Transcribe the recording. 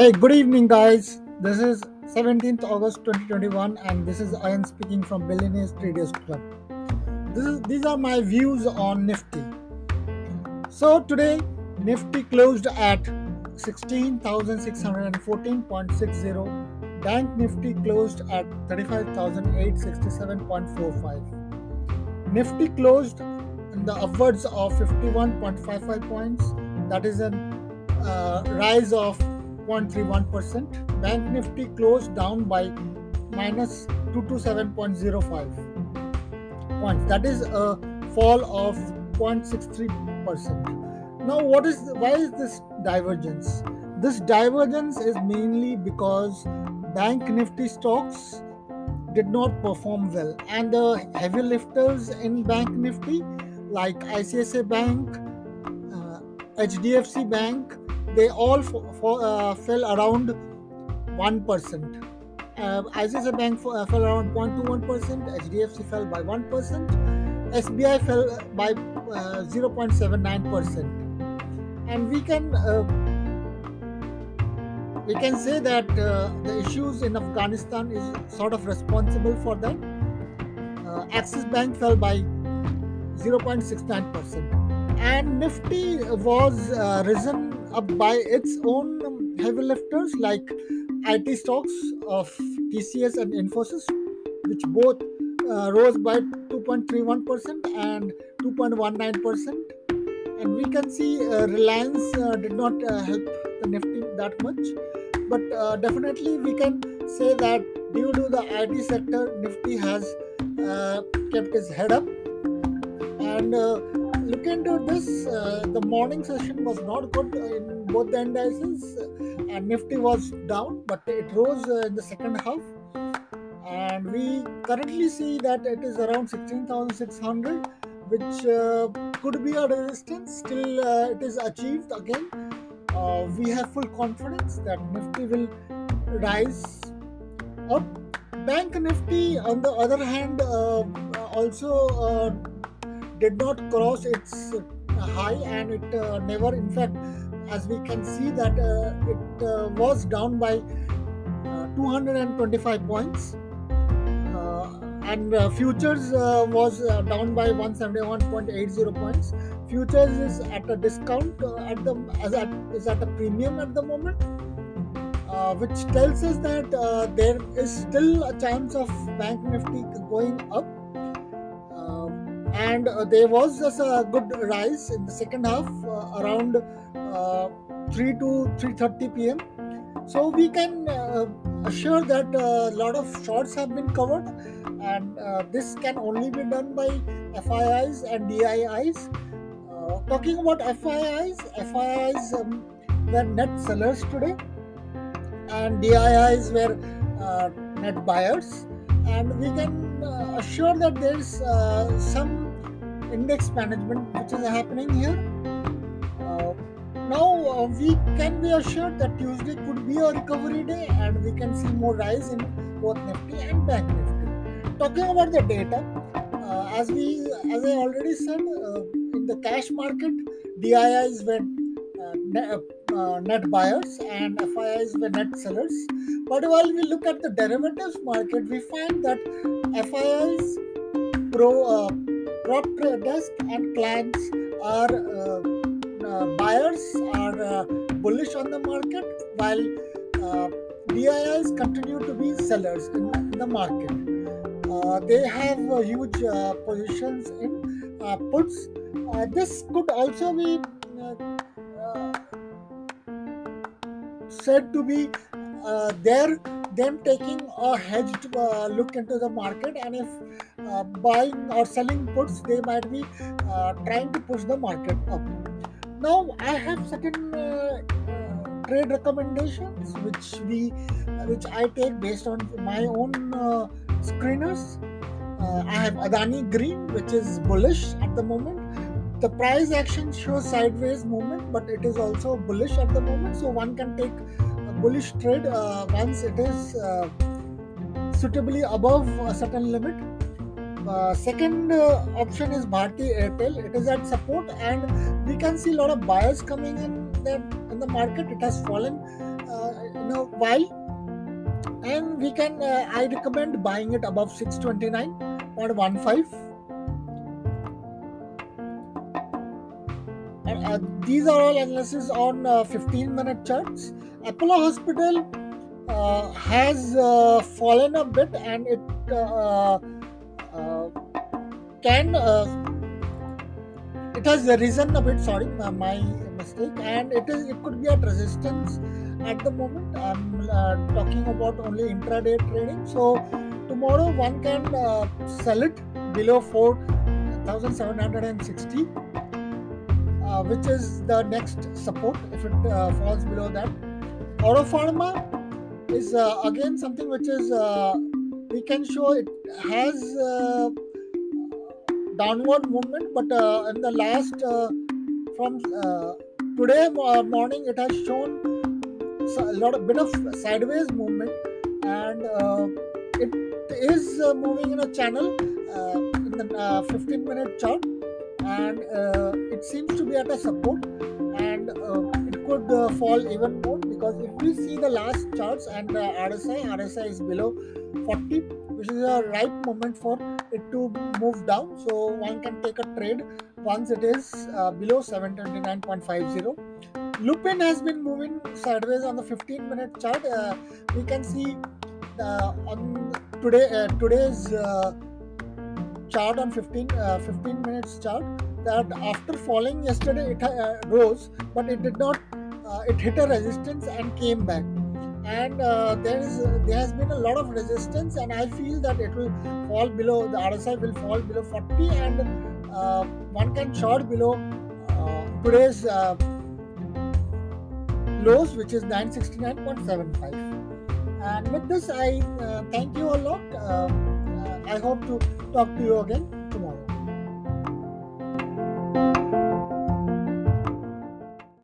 Hey, good evening, guys. This is 17th August 2021, and this is Ian speaking from Billionaires Traders Club. Is, these are my views on Nifty. So, today, Nifty closed at 16,614.60. Bank Nifty closed at 35,867.45. Nifty closed in the upwards of 51.55 points. That is a uh, rise of 0.31%. Bank Nifty closed down by minus 227.05 points. That is a fall of 0.63%. Now, what is why is this divergence? This divergence is mainly because Bank Nifty stocks did not perform well, and the heavy lifters in Bank Nifty, like ICICI Bank, uh, HDFC Bank, they all uh, fell around 1%. Uh, Bank uh, fell around 0.21%, HDFC fell by 1%, SBI fell by uh, 0.79%. And we can uh, we can say that uh, the issues in Afghanistan is sort of responsible for that. Uh, Axis Bank fell by 0.69%, and Nifty was risen up by its own heavy lifters like IT stocks of TCS and Infosys, which both uh, rose by 2.31% and 2.19%. And we can see uh, Reliance uh, did not uh, help the Nifty that much, but uh, definitely we can say that due to the IT sector, Nifty has uh, kept its head up and look into this, uh, the morning session was not good in both the indices, and Nifty was down, but it rose uh, in the second half. And we currently see that it is around 16,600, which uh, could be a resistance. Still, uh, it is achieved again. Uh, we have full confidence that Nifty will rise up. Bank Nifty, on the other hand, uh, also did not cross its uh, high and it uh, never in fact as we can see that uh, it uh, was down by uh, 225 points. Uh, and futures was down by 171.80 points. Futures is at a discount at the as at, is at a premium at the moment which tells us that there is still a chance of bank nifty going up and uh, there was a good rise in the second half uh, around uh, 3 to 3.30 pm so we can uh, assure that a lot of shorts have been covered. And uh, this can only be done by FIIs and DIIs uh, talking about FIIs FIIs um, were net sellers today. And DIIs were net buyers. And we can assure that there is some index management which is happening here. Uh, now uh, we can be assured that Tuesday could be a recovery day and we can see more rise in both Nifty and Bank Nifty. Talking about the data, uh, as we as I already said, uh, in the cash market, DIIs were uh, net, uh, net buyers and FIIs were net sellers. But while we look at the derivatives market, we find that FIIs pro prop desk and clients are uh, uh, buyers are uh, bullish on the market while uh, DIIs continue to be sellers in, in the market. Uh, they have uh, huge uh, positions in puts. this could also be said to be their them taking a hedged look into the market and if uh, buying or selling puts they might be uh, trying to push the market up. Now i have certain uh, uh, trade recommendations which we which i take based on my own uh, screeners. I have adani green which is bullish at the moment. The price action shows sideways movement but it is also bullish at the moment. So one can take a bullish trade uh, once it is uh, suitably above a certain limit. Uh, second uh, option is Bharti Airtel. It is at support, and we can see a lot of buyers coming in there in the market. It has fallen. Uh, in a while and we can uh, i recommend buying it above 629.15 and uh, these are all analysis on uh, 15 minute charts apollo hospital has fallen a bit and it can it has risen a bit sorry my mistake and it is it could be at resistance at the moment. I'm uh, talking about only intraday trading. So tomorrow one can uh, sell it below 4760 uh, which is the next support if it uh, falls below that. Auto pharma is uh, again something which is uh, we can show it has downward movement but in the last from today morning it has shown a lot of bit of sideways movement and uh, it is uh, moving in a channel uh, in the uh, 15 minute chart and uh, it seems to be at a support and uh, it could fall even more because if we see the last charts and RSI, RSI is below 40 which is a right moment for it to move down so one can take a trade once it is below 729.50 Lupin has been moving sideways on the 15 minute chart. Uh, we can see uh, on today uh, today's uh, chart on 15 uh, 15 minutes chart that after falling yesterday it uh, rose but it did not it hit a resistance and came back and there is there has been a lot of resistance and i feel that it will fall below the rsi will fall below 40 and one can short below today's lows, which is 969.75. And with this, I uh, thank you a lot. Uh, uh, I hope to talk to you again.